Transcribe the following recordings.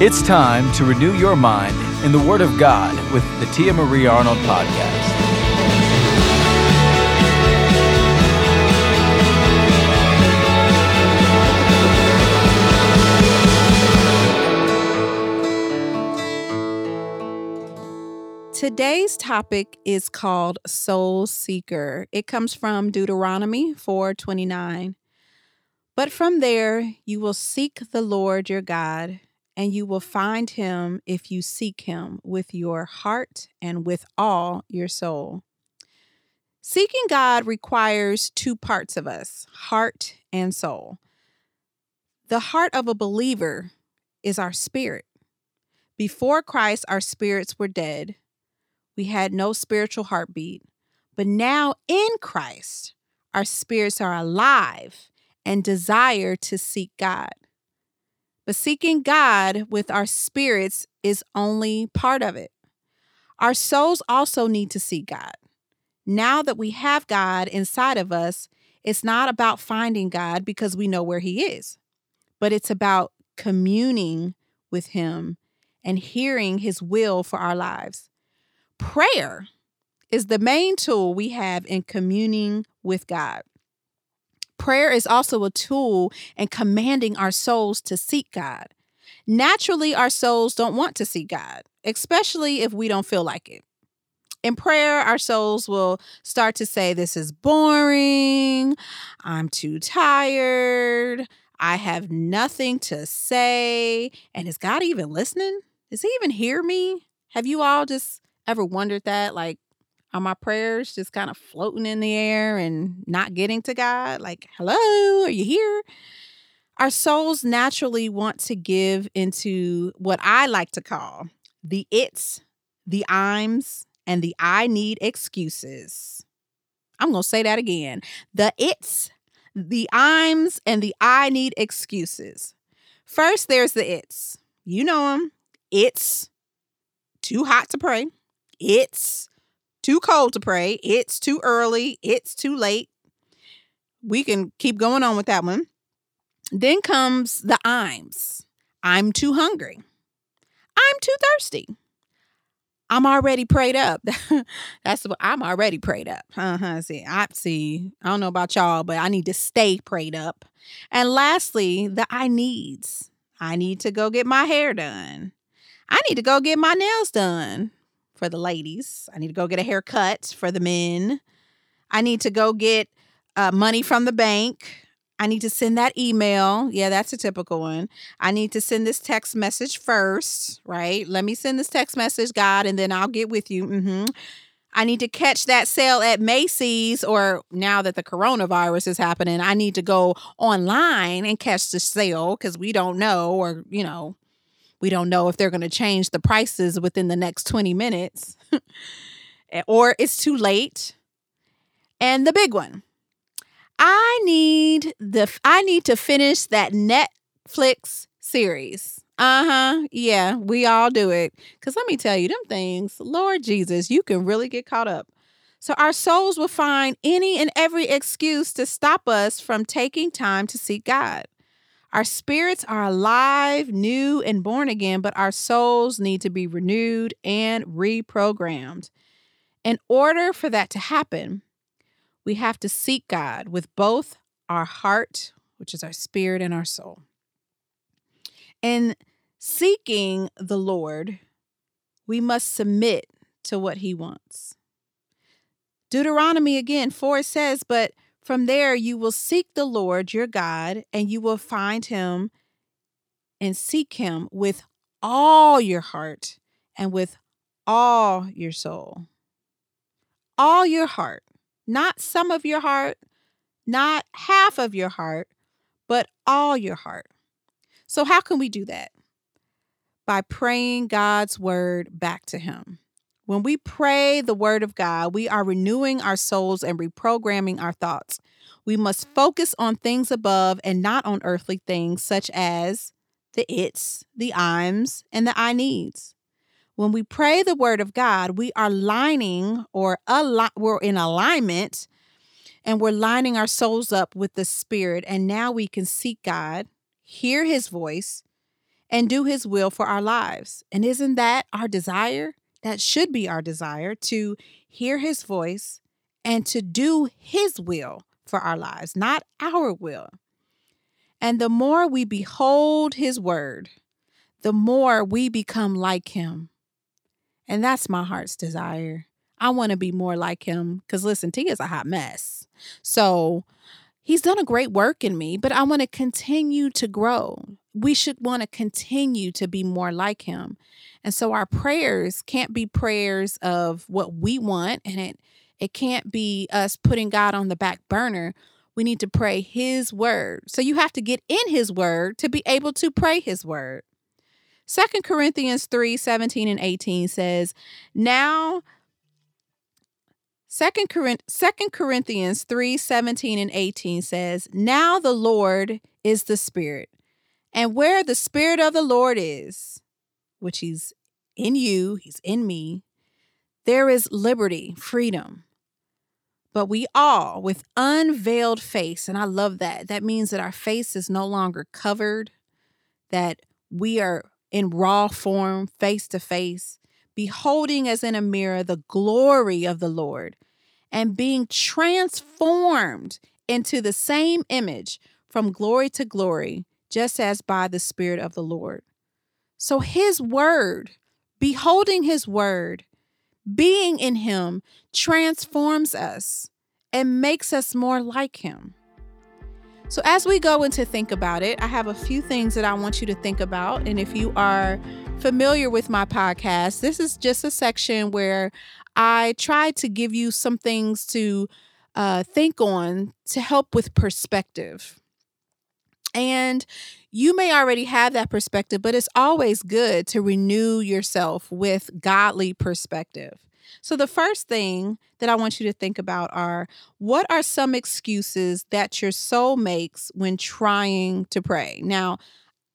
It's time to renew your mind in the Word of God with the Tia Marie Arnold Podcast. Today's topic is called Soul Seeker. It comes from Deuteronomy 4:29. But from there you will seek the Lord your God, and you will find him if you seek him with your heart and with all your soul. Seeking God requires two parts of us heart and soul. The heart of a believer is our spirit. Before Christ, our spirits were dead. We had no spiritual heartbeat. But now in Christ, our spirits are alive and desire to seek God. But seeking God with our spirits is only part of it. Our souls also need to seek God. Now that we have God inside of us, it's not about finding God because we know where He is, but it's about communing with Him and hearing His will for our lives. Prayer is the main tool we have in communing with God. Prayer is also a tool in commanding our souls to seek God. Naturally, our souls don't want to seek God, especially if we don't feel like it. In prayer, our souls will start to say, This is boring. I'm too tired. I have nothing to say. And is God even listening? Does He even hear me? Have you all just ever wondered that? Like, are my prayers just kind of floating in the air and not getting to God? Like, hello, are you here? Our souls naturally want to give into what I like to call the it's, the I'ms, and the I need excuses. I'm going to say that again. The it's, the I'ms, and the I need excuses. First, there's the it's. You know them. It's too hot to pray. It's too cold to pray. It's too early. It's too late. We can keep going on with that one. Then comes the I'ms. I'm too hungry. I'm too thirsty. I'm already prayed up. That's what I'm already prayed up. Uh-huh. See, I see. I don't know about y'all, but I need to stay prayed up. And lastly, the I needs. I need to go get my hair done. I need to go get my nails done for the ladies. I need to go get a haircut for the men. I need to go get uh, money from the bank. I need to send that email. Yeah, that's a typical one. I need to send this text message first, right? Let me send this text message, God, and then I'll get with you. Mm-hmm. I need to catch that sale at Macy's, or now that the coronavirus is happening, I need to go online and catch the sale because we don't know, or, you know, we don't know if they're going to change the prices within the next 20 minutes or it's too late. And the big one. I need the I need to finish that Netflix series. Uh-huh. Yeah, we all do it. Cuz let me tell you them things, Lord Jesus, you can really get caught up. So our souls will find any and every excuse to stop us from taking time to seek God. Our spirits are alive, new, and born again, but our souls need to be renewed and reprogrammed. In order for that to happen, we have to seek God with both our heart, which is our spirit, and our soul. In seeking the Lord, we must submit to what he wants. Deuteronomy again 4 says, But from there, you will seek the Lord your God, and you will find him and seek him with all your heart and with all your soul. All your heart, not some of your heart, not half of your heart, but all your heart. So, how can we do that? By praying God's word back to him. When we pray the word of God, we are renewing our souls and reprogramming our thoughts. We must focus on things above and not on earthly things such as the its, the I'ms, and the I needs. When we pray the word of God, we are lining or al- we're in alignment and we're lining our souls up with the spirit. And now we can seek God, hear his voice, and do his will for our lives. And isn't that our desire? That should be our desire to hear his voice and to do his will for our lives, not our will. And the more we behold his word, the more we become like him. And that's my heart's desire. I want to be more like him because listen, T is a hot mess. So he's done a great work in me, but I want to continue to grow. We should want to continue to be more like him. And so our prayers can't be prayers of what we want and it it can't be us putting God on the back burner. We need to pray his word. So you have to get in his word to be able to pray his word. Second Corinthians 3 17 and 18 says, Now, Second Corinthians 3 17 and 18 says, Now the Lord is the Spirit, and where the Spirit of the Lord is, which He's in you, He's in me, there is liberty, freedom. But we all, with unveiled face, and I love that. That means that our face is no longer covered, that we are in raw form, face to face, beholding as in a mirror the glory of the Lord, and being transformed into the same image from glory to glory, just as by the Spirit of the Lord. So, His Word, beholding His Word, being in Him, transforms us and makes us more like Him. So, as we go into think about it, I have a few things that I want you to think about. And if you are familiar with my podcast, this is just a section where I try to give you some things to uh, think on to help with perspective. And you may already have that perspective, but it's always good to renew yourself with godly perspective. So, the first thing that I want you to think about are what are some excuses that your soul makes when trying to pray? Now,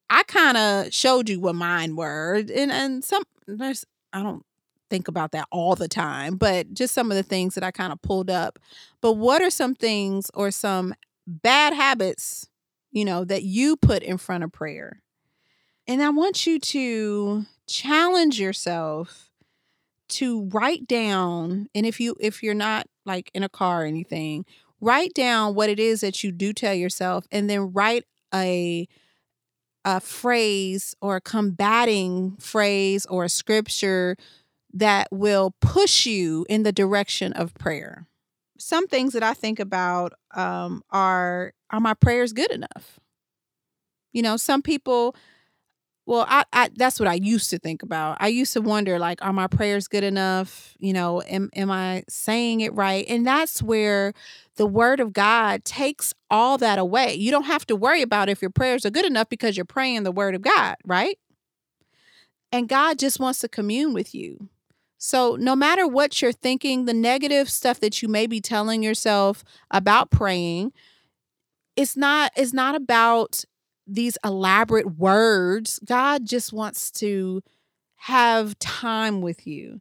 I kind of showed you what mine were, and, and some there's, I don't think about that all the time, but just some of the things that I kind of pulled up. But what are some things or some bad habits, you know, that you put in front of prayer? And I want you to challenge yourself to write down and if you if you're not like in a car or anything write down what it is that you do tell yourself and then write a a phrase or a combating phrase or a scripture that will push you in the direction of prayer some things that i think about um, are are my prayers good enough you know some people well, I, I that's what I used to think about. I used to wonder like are my prayers good enough? You know, am am I saying it right? And that's where the word of God takes all that away. You don't have to worry about if your prayers are good enough because you're praying the word of God, right? And God just wants to commune with you. So, no matter what you're thinking, the negative stuff that you may be telling yourself about praying, it's not it's not about these elaborate words. God just wants to have time with you.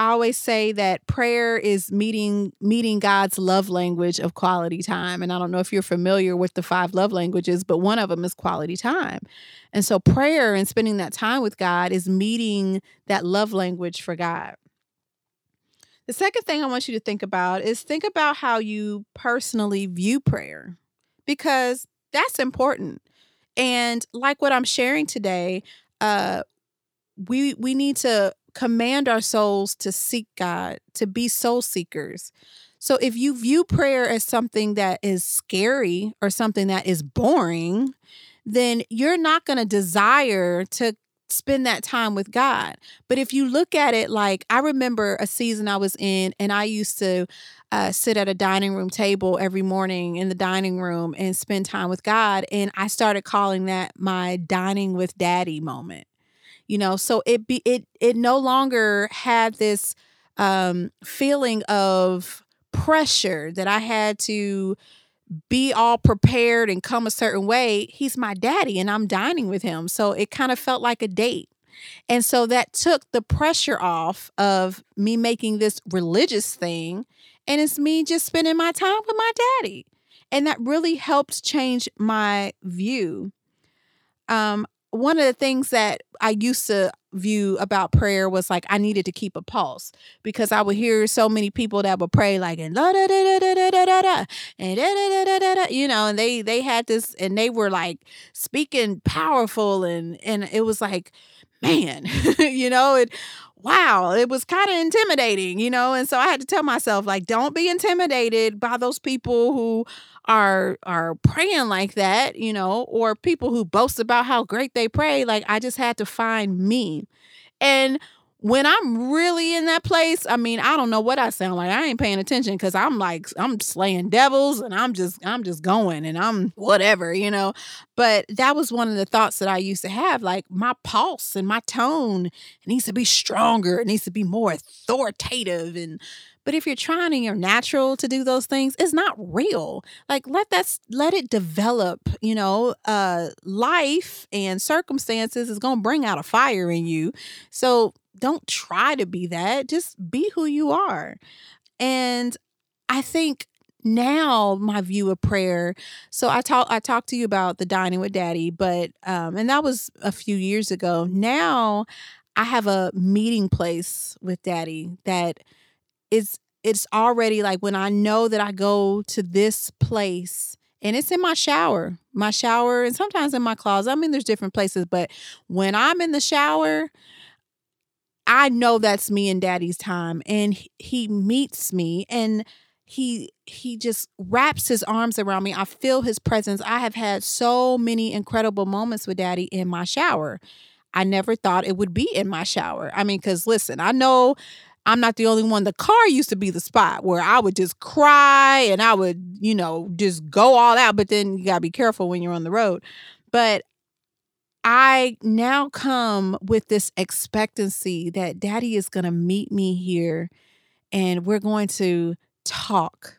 I always say that prayer is meeting meeting God's love language of quality time. And I don't know if you're familiar with the five love languages, but one of them is quality time. And so prayer and spending that time with God is meeting that love language for God. The second thing I want you to think about is think about how you personally view prayer because that's important. And like what I'm sharing today, uh, we we need to command our souls to seek God, to be soul seekers. So if you view prayer as something that is scary or something that is boring, then you're not going to desire to spend that time with God. But if you look at it like I remember a season I was in and I used to uh, sit at a dining room table every morning in the dining room and spend time with God. And I started calling that my dining with daddy moment. You know, so it be it it no longer had this um, feeling of pressure that I had to be all prepared and come a certain way. He's my daddy and I'm dining with him. So it kind of felt like a date. And so that took the pressure off of me making this religious thing and it's me just spending my time with my daddy. And that really helped change my view. Um, one of the things that I used to view about prayer was like I needed to keep a pulse because I would hear so many people that would pray like and da da da da da da da da da da da da da you know and they they had this and they were like speaking powerful and and it was like man you know it wow it was kind of intimidating you know and so I had to tell myself like don't be intimidated by those people who are are praying like that, you know, or people who boast about how great they pray, like I just had to find me. And when I'm really in that place, I mean, I don't know what I sound like. I ain't paying attention because I'm like I'm slaying devils and I'm just I'm just going and I'm whatever, you know. But that was one of the thoughts that I used to have. Like my pulse and my tone needs to be stronger. It needs to be more authoritative and but if you're trying and you're natural to do those things, it's not real. Like let that let it develop, you know, uh life and circumstances is going to bring out a fire in you. So don't try to be that. Just be who you are. And I think now my view of prayer so i talk i talked to you about the dining with daddy but um and that was a few years ago now i have a meeting place with daddy that it's it's already like when I know that I go to this place and it's in my shower, my shower, and sometimes in my closet. I mean, there's different places, but when I'm in the shower, I know that's me and daddy's time. And he meets me and he he just wraps his arms around me. I feel his presence. I have had so many incredible moments with daddy in my shower. I never thought it would be in my shower. I mean, because listen, I know I'm not the only one. The car used to be the spot where I would just cry and I would, you know, just go all out. But then you got to be careful when you're on the road. But I now come with this expectancy that daddy is going to meet me here and we're going to talk.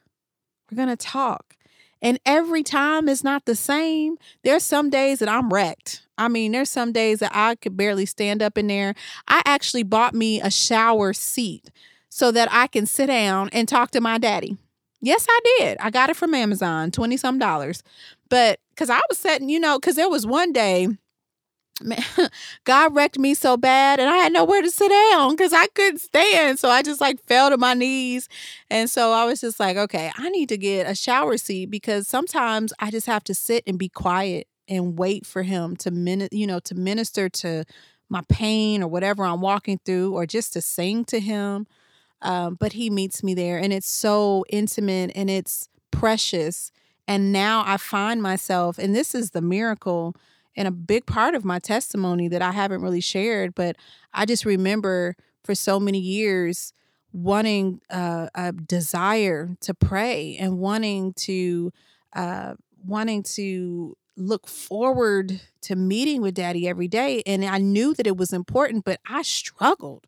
We're going to talk. And every time is not the same. There's some days that I'm wrecked. I mean, there's some days that I could barely stand up in there. I actually bought me a shower seat so that I can sit down and talk to my daddy. Yes, I did. I got it from Amazon, 20 some dollars. But because I was sitting, you know, because there was one day God wrecked me so bad and I had nowhere to sit down because I couldn't stand. So I just like fell to my knees. And so I was just like, okay, I need to get a shower seat because sometimes I just have to sit and be quiet and wait for him to min- you know, to minister to my pain or whatever I'm walking through or just to sing to him. Um, but he meets me there and it's so intimate and it's precious. And now I find myself, and this is the miracle and a big part of my testimony that I haven't really shared, but I just remember for so many years wanting uh, a desire to pray and wanting to uh, wanting to look forward to meeting with daddy every day and I knew that it was important but I struggled.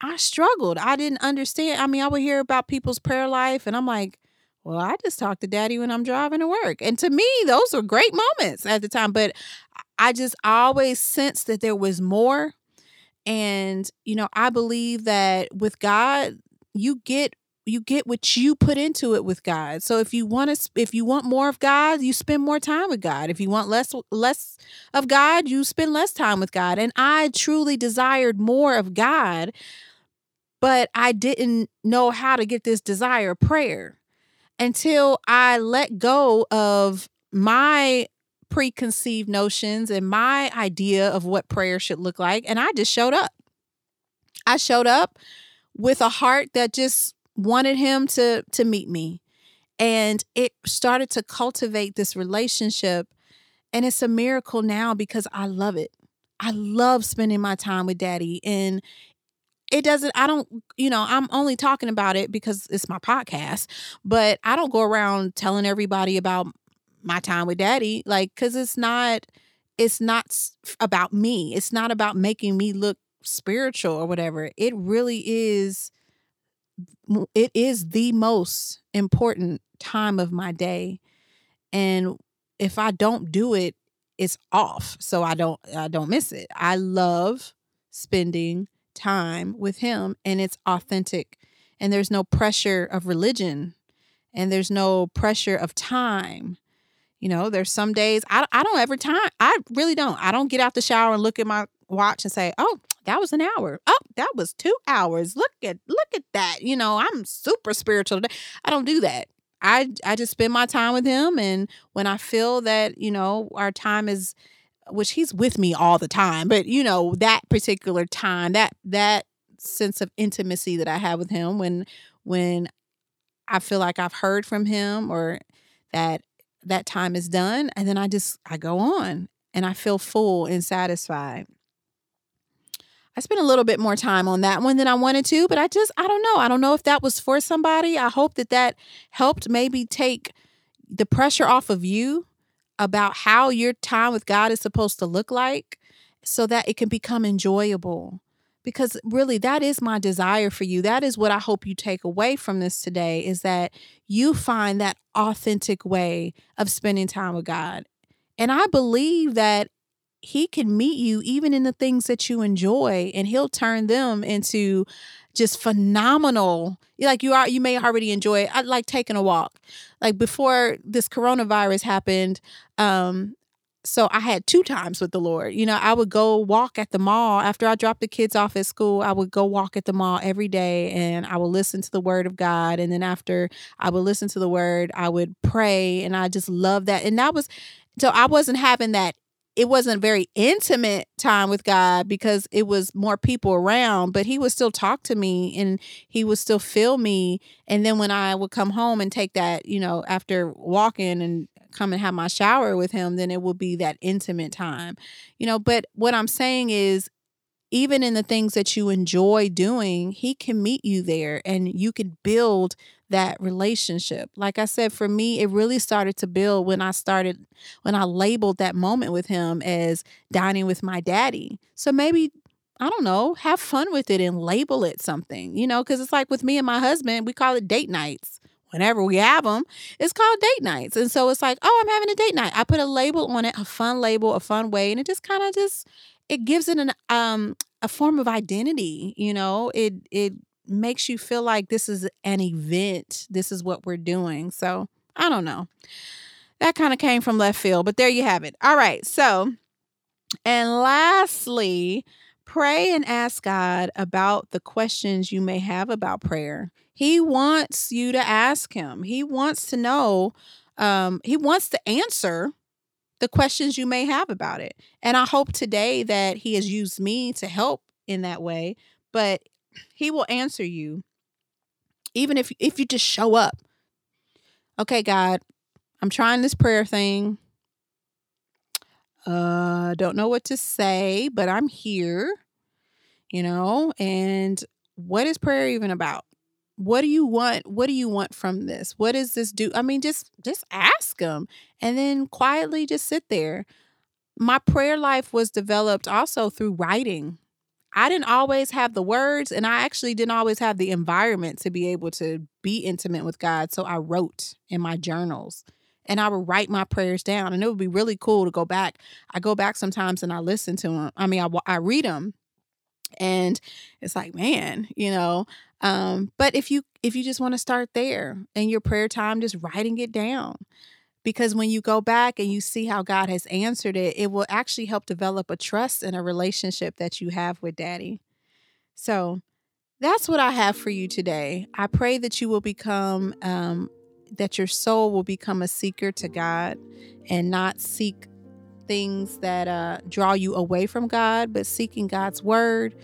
I struggled. I didn't understand. I mean, I would hear about people's prayer life and I'm like, well, I just talk to daddy when I'm driving to work. And to me, those were great moments at the time. But I just always sensed that there was more. And, you know, I believe that with God, you get you get what you put into it with God. So if you want to if you want more of God, you spend more time with God. If you want less less of God, you spend less time with God. And I truly desired more of God, but I didn't know how to get this desire prayer until I let go of my preconceived notions and my idea of what prayer should look like. And I just showed up. I showed up with a heart that just wanted him to to meet me. And it started to cultivate this relationship. And it's a miracle now because I love it. I love spending my time with daddy. And it doesn't i don't you know i'm only talking about it because it's my podcast but i don't go around telling everybody about my time with daddy like because it's not it's not about me it's not about making me look spiritual or whatever it really is it is the most important time of my day and if i don't do it it's off so i don't i don't miss it. I love spending time with him and it's authentic and there's no pressure of religion and there's no pressure of time You know, there's some days I, I don't ever time. I really don't. I don't get out the shower and look at my watch and say, oh, that was an hour. Oh, that was two hours. Look at look at that. You know, I'm super spiritual today. I don't do that. I I just spend my time with him and when I feel that, you know, our time is which he's with me all the time, but you know, that particular time, that that sense of intimacy that I have with him when when I feel like I've heard from him or that that time is done and then I just I go on and I feel full and satisfied. I spent a little bit more time on that one than I wanted to, but I just, I don't know. I don't know if that was for somebody. I hope that that helped maybe take the pressure off of you about how your time with God is supposed to look like so that it can become enjoyable. Because really, that is my desire for you. That is what I hope you take away from this today is that you find that authentic way of spending time with God. And I believe that he can meet you even in the things that you enjoy and he'll turn them into just phenomenal. Like you are you may already enjoy i like taking a walk. Like before this coronavirus happened um so i had two times with the lord. You know i would go walk at the mall. After i dropped the kids off at school i would go walk at the mall every day and i would listen to the word of god. And then after i would listen to the word i would pray and i just love that. And that was so i wasn't having that it wasn't a very intimate time with God because it was more people around, but he would still talk to me and he would still feel me. And then when I would come home and take that, you know, after walking and come and have my shower with him, then it would be that intimate time, you know. But what I'm saying is, even in the things that you enjoy doing, he can meet you there and you can build that relationship. Like I said, for me, it really started to build when I started, when I labeled that moment with him as dining with my daddy. So maybe, I don't know, have fun with it and label it something, you know, because it's like with me and my husband, we call it date nights. Whenever we have them, it's called date nights. And so it's like, oh, I'm having a date night. I put a label on it, a fun label, a fun way, and it just kind of just it gives it an um a form of identity, you know. It it makes you feel like this is an event. This is what we're doing. So I don't know. That kind of came from left field, but there you have it. All right. So, and lastly, pray and ask God about the questions you may have about prayer. He wants you to ask Him, He wants to know, um, He wants to answer the questions you may have about it. And I hope today that He has used me to help in that way. But he will answer you even if if you just show up. Okay, God, I'm trying this prayer thing. Uh don't know what to say, but I'm here. You know, and what is prayer even about? What do you want? What do you want from this? What does this do? I mean, just just ask him and then quietly just sit there. My prayer life was developed also through writing. I didn't always have the words and I actually didn't always have the environment to be able to be intimate with God. So I wrote in my journals and I would write my prayers down and it would be really cool to go back. I go back sometimes and I listen to them. I mean, I, I read them and it's like, man, you know, um, but if you if you just want to start there and your prayer time, just writing it down because when you go back and you see how God has answered it, it will actually help develop a trust and a relationship that you have with Daddy. So that's what I have for you today. I pray that you will become, um, that your soul will become a seeker to God and not seek things that uh, draw you away from God, but seeking God's word,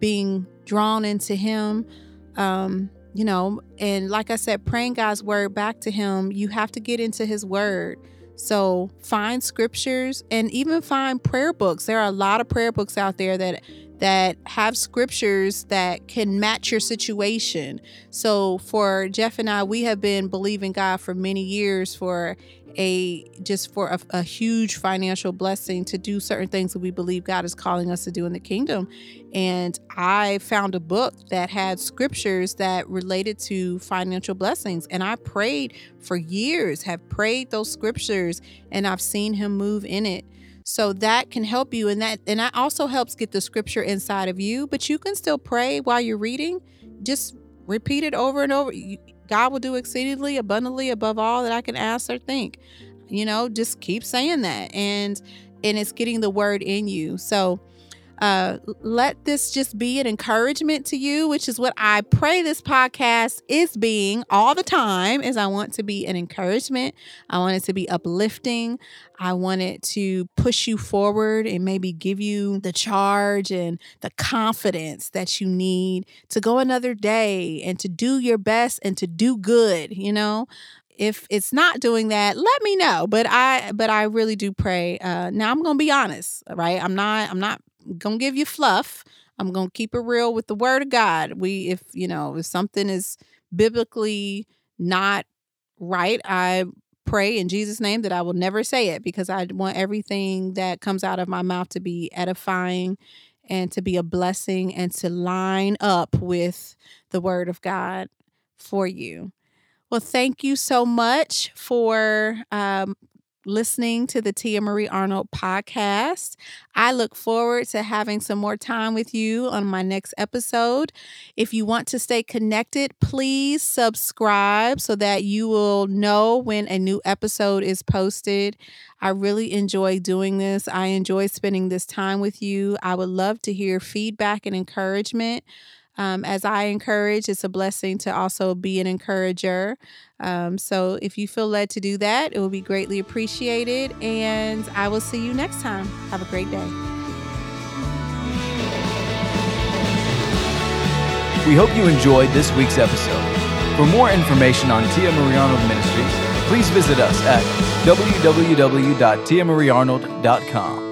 being drawn into Him. Um, you know, and like I said, praying God's word back to Him, you have to get into His word. So find scriptures and even find prayer books. There are a lot of prayer books out there that that have scriptures that can match your situation. So for Jeff and I, we have been believing God for many years for a just for a, a, huge financial blessing to do certain things that we believe God is calling us to do in the kingdom. And I found a book that had scriptures that related to financial blessings. And I prayed for years, have prayed those scriptures, and I've seen him move in it. So that can help you and that and that also helps get the scripture inside of you, but you can still pray while you're reading. Just repeat it over and over. God will do exceedingly abundantly above all that I can ask or think. you know, just keep saying that. And and it's getting the word in you. So uh, let this just be an encouragement to you, which is what I pray this podcast is being all the time. Is I want to be an encouragement. I want it to be uplifting. I want it to push you forward and maybe give you the charge and the confidence that you need to go another day and to do your best and to do good. You know, if it's not doing that let me know but i but i really do pray uh now i'm gonna be honest right i'm not i'm not gonna give you fluff. I'm gonna keep it real with the word of God. We if you know if something is biblically not right, I pray in Jesus' name that I will never say it because I want everything that comes out of my mouth to be edifying and to be a blessing and to line up with the word of God for you. Well, thank you so much for um, listening to the Tia Marie Arnold podcast. I look forward to having some more time with you on my next episode. If you want to stay connected, please subscribe so that you will know when a new episode is posted. I really enjoy doing this. I enjoy spending this time with you. I would love to hear feedback and encouragement. Um, as I encourage, it's a blessing to also be an encourager. Um, so if you feel led to do that, it will be greatly appreciated. And I will see you next time. Have a great day. We hope you enjoyed this week's episode. For more information on Tia Marie Arnold Ministries, please visit us at www.tiamariearnold.com.